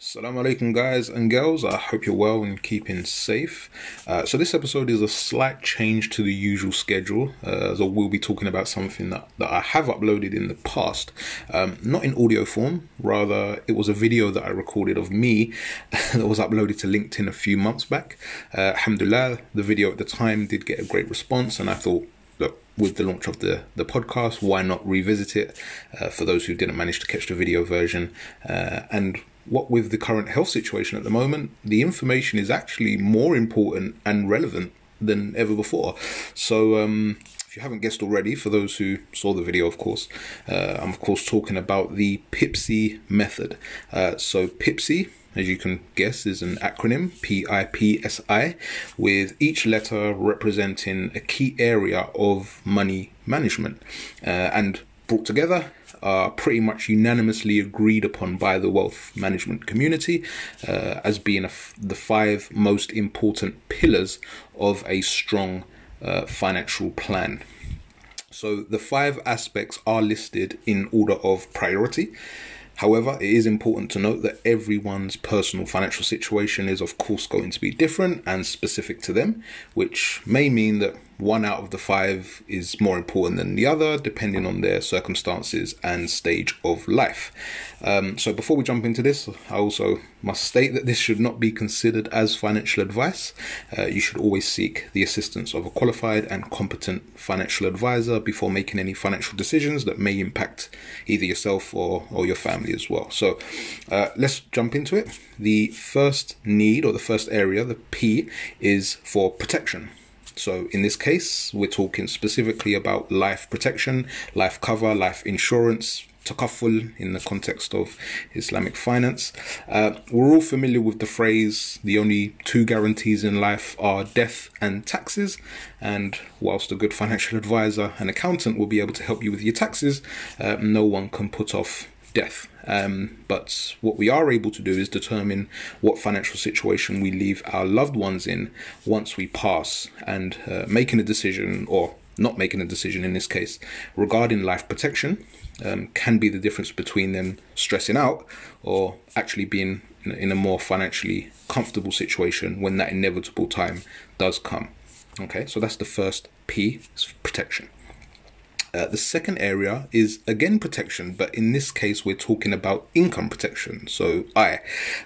Assalamu alaikum, guys and girls. I hope you're well and keeping safe. Uh, so, this episode is a slight change to the usual schedule, uh, as I will be talking about something that, that I have uploaded in the past, um, not in audio form, rather, it was a video that I recorded of me that was uploaded to LinkedIn a few months back. Uh, alhamdulillah, the video at the time did get a great response, and I thought, look, with the launch of the, the podcast, why not revisit it uh, for those who didn't manage to catch the video version? Uh, and what with the current health situation at the moment, the information is actually more important and relevant than ever before. So, um, if you haven't guessed already, for those who saw the video, of course, uh, I'm of course talking about the PIPSI method. Uh, so, PIPSI, as you can guess, is an acronym P I P S I, with each letter representing a key area of money management. Uh, and brought together are pretty much unanimously agreed upon by the wealth management community uh, as being the five most important pillars of a strong uh, financial plan. So the five aspects are listed in order of priority. However, it is important to note that everyone's personal financial situation is, of course, going to be different and specific to them, which may mean that one out of the five is more important than the other, depending on their circumstances and stage of life. Um, so, before we jump into this, I also must state that this should not be considered as financial advice. Uh, you should always seek the assistance of a qualified and competent financial advisor before making any financial decisions that may impact either yourself or, or your family as well. So, uh, let's jump into it. The first need or the first area, the P, is for protection. So in this case, we're talking specifically about life protection, life cover, life insurance, takaful in the context of Islamic finance. Uh, we're all familiar with the phrase the only two guarantees in life are death and taxes. And whilst a good financial advisor and accountant will be able to help you with your taxes, uh, no one can put off death. Um, but what we are able to do is determine what financial situation we leave our loved ones in once we pass and uh, making a decision or not making a decision in this case regarding life protection um, can be the difference between them stressing out or actually being in a more financially comfortable situation when that inevitable time does come. Okay, so that's the first P, protection. Uh, the second area is again protection, but in this case we're talking about income protection. So I,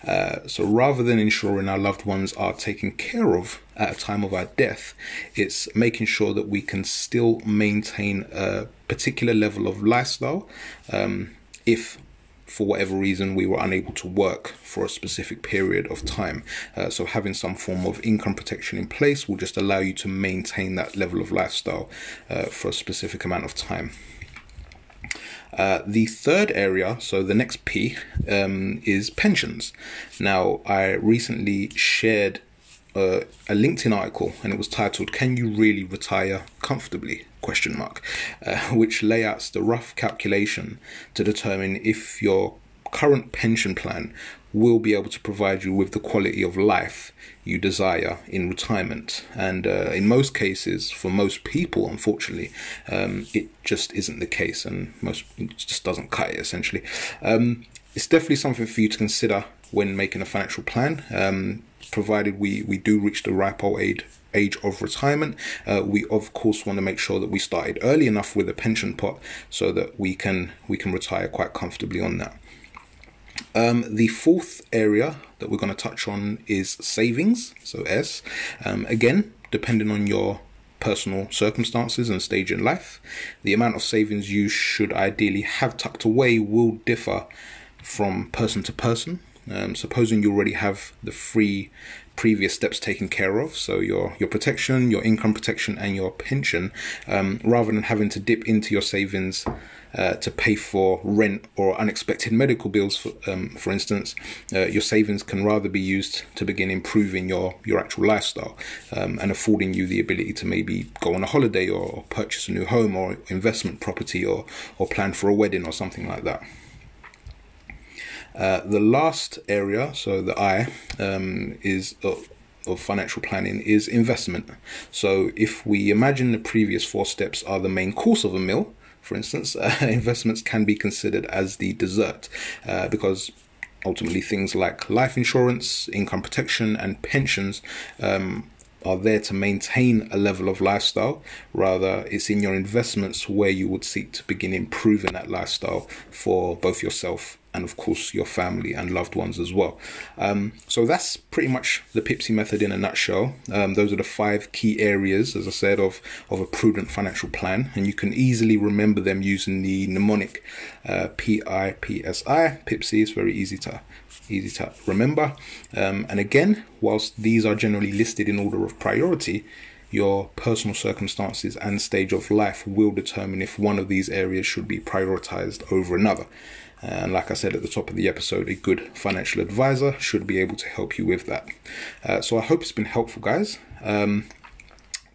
uh, so rather than ensuring our loved ones are taken care of at a time of our death, it's making sure that we can still maintain a particular level of lifestyle um, if for whatever reason we were unable to work for a specific period of time. Uh, so having some form of income protection in place will just allow you to maintain that level of lifestyle uh, for a specific amount of time. Uh, the third area, so the next P, um, is pensions. Now, I recently shared uh, a LinkedIn article, and it was titled "Can You Really Retire Comfortably?" Question mark, uh, which layouts the rough calculation to determine if your current pension plan will be able to provide you with the quality of life you desire in retirement. And uh, in most cases, for most people, unfortunately, um, it just isn't the case, and most just doesn't cut it essentially. Um, it's definitely something for you to consider when making a financial plan. Um, provided we, we do reach the ripe old age age of retirement. Uh, we of course want to make sure that we started early enough with a pension pot so that we can we can retire quite comfortably on that. Um, the fourth area that we're going to touch on is savings, so S. Um, again, depending on your personal circumstances and stage in life, the amount of savings you should ideally have tucked away will differ from person to person. Um, supposing you already have the free previous steps taken care of, so your your protection, your income protection, and your pension, um, rather than having to dip into your savings uh, to pay for rent or unexpected medical bills, for, um, for instance, uh, your savings can rather be used to begin improving your your actual lifestyle um, and affording you the ability to maybe go on a holiday or purchase a new home or investment property or or plan for a wedding or something like that. Uh, the last area, so the I, um, is of, of financial planning is investment. So if we imagine the previous four steps are the main course of a meal, for instance, uh, investments can be considered as the dessert uh, because ultimately things like life insurance, income protection, and pensions um, are there to maintain a level of lifestyle. Rather, it's in your investments where you would seek to begin improving that lifestyle for both yourself and, of course, your family and loved ones as well. Um, so that's pretty much the PIPSI method in a nutshell. Um, those are the five key areas, as I said, of, of a prudent financial plan, and you can easily remember them using the mnemonic uh, P I P S I. PIPSI is very easy to easy to remember. Um, and again, whilst these are generally listed in order of priority, your personal circumstances and stage of life will determine if one of these areas should be prioritized over another. And like I said at the top of the episode, a good financial advisor should be able to help you with that. Uh, so I hope it's been helpful, guys. Um,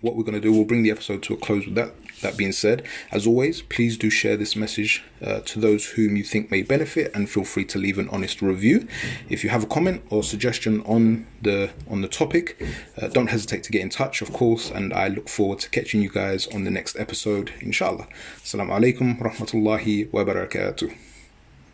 what we're going to do, we'll bring the episode to a close with that. That being said, as always, please do share this message uh, to those whom you think may benefit, and feel free to leave an honest review. If you have a comment or suggestion on the on the topic, uh, don't hesitate to get in touch, of course. And I look forward to catching you guys on the next episode, inshallah. Assalamu alaikum, rahmatullahi wa barakatuh.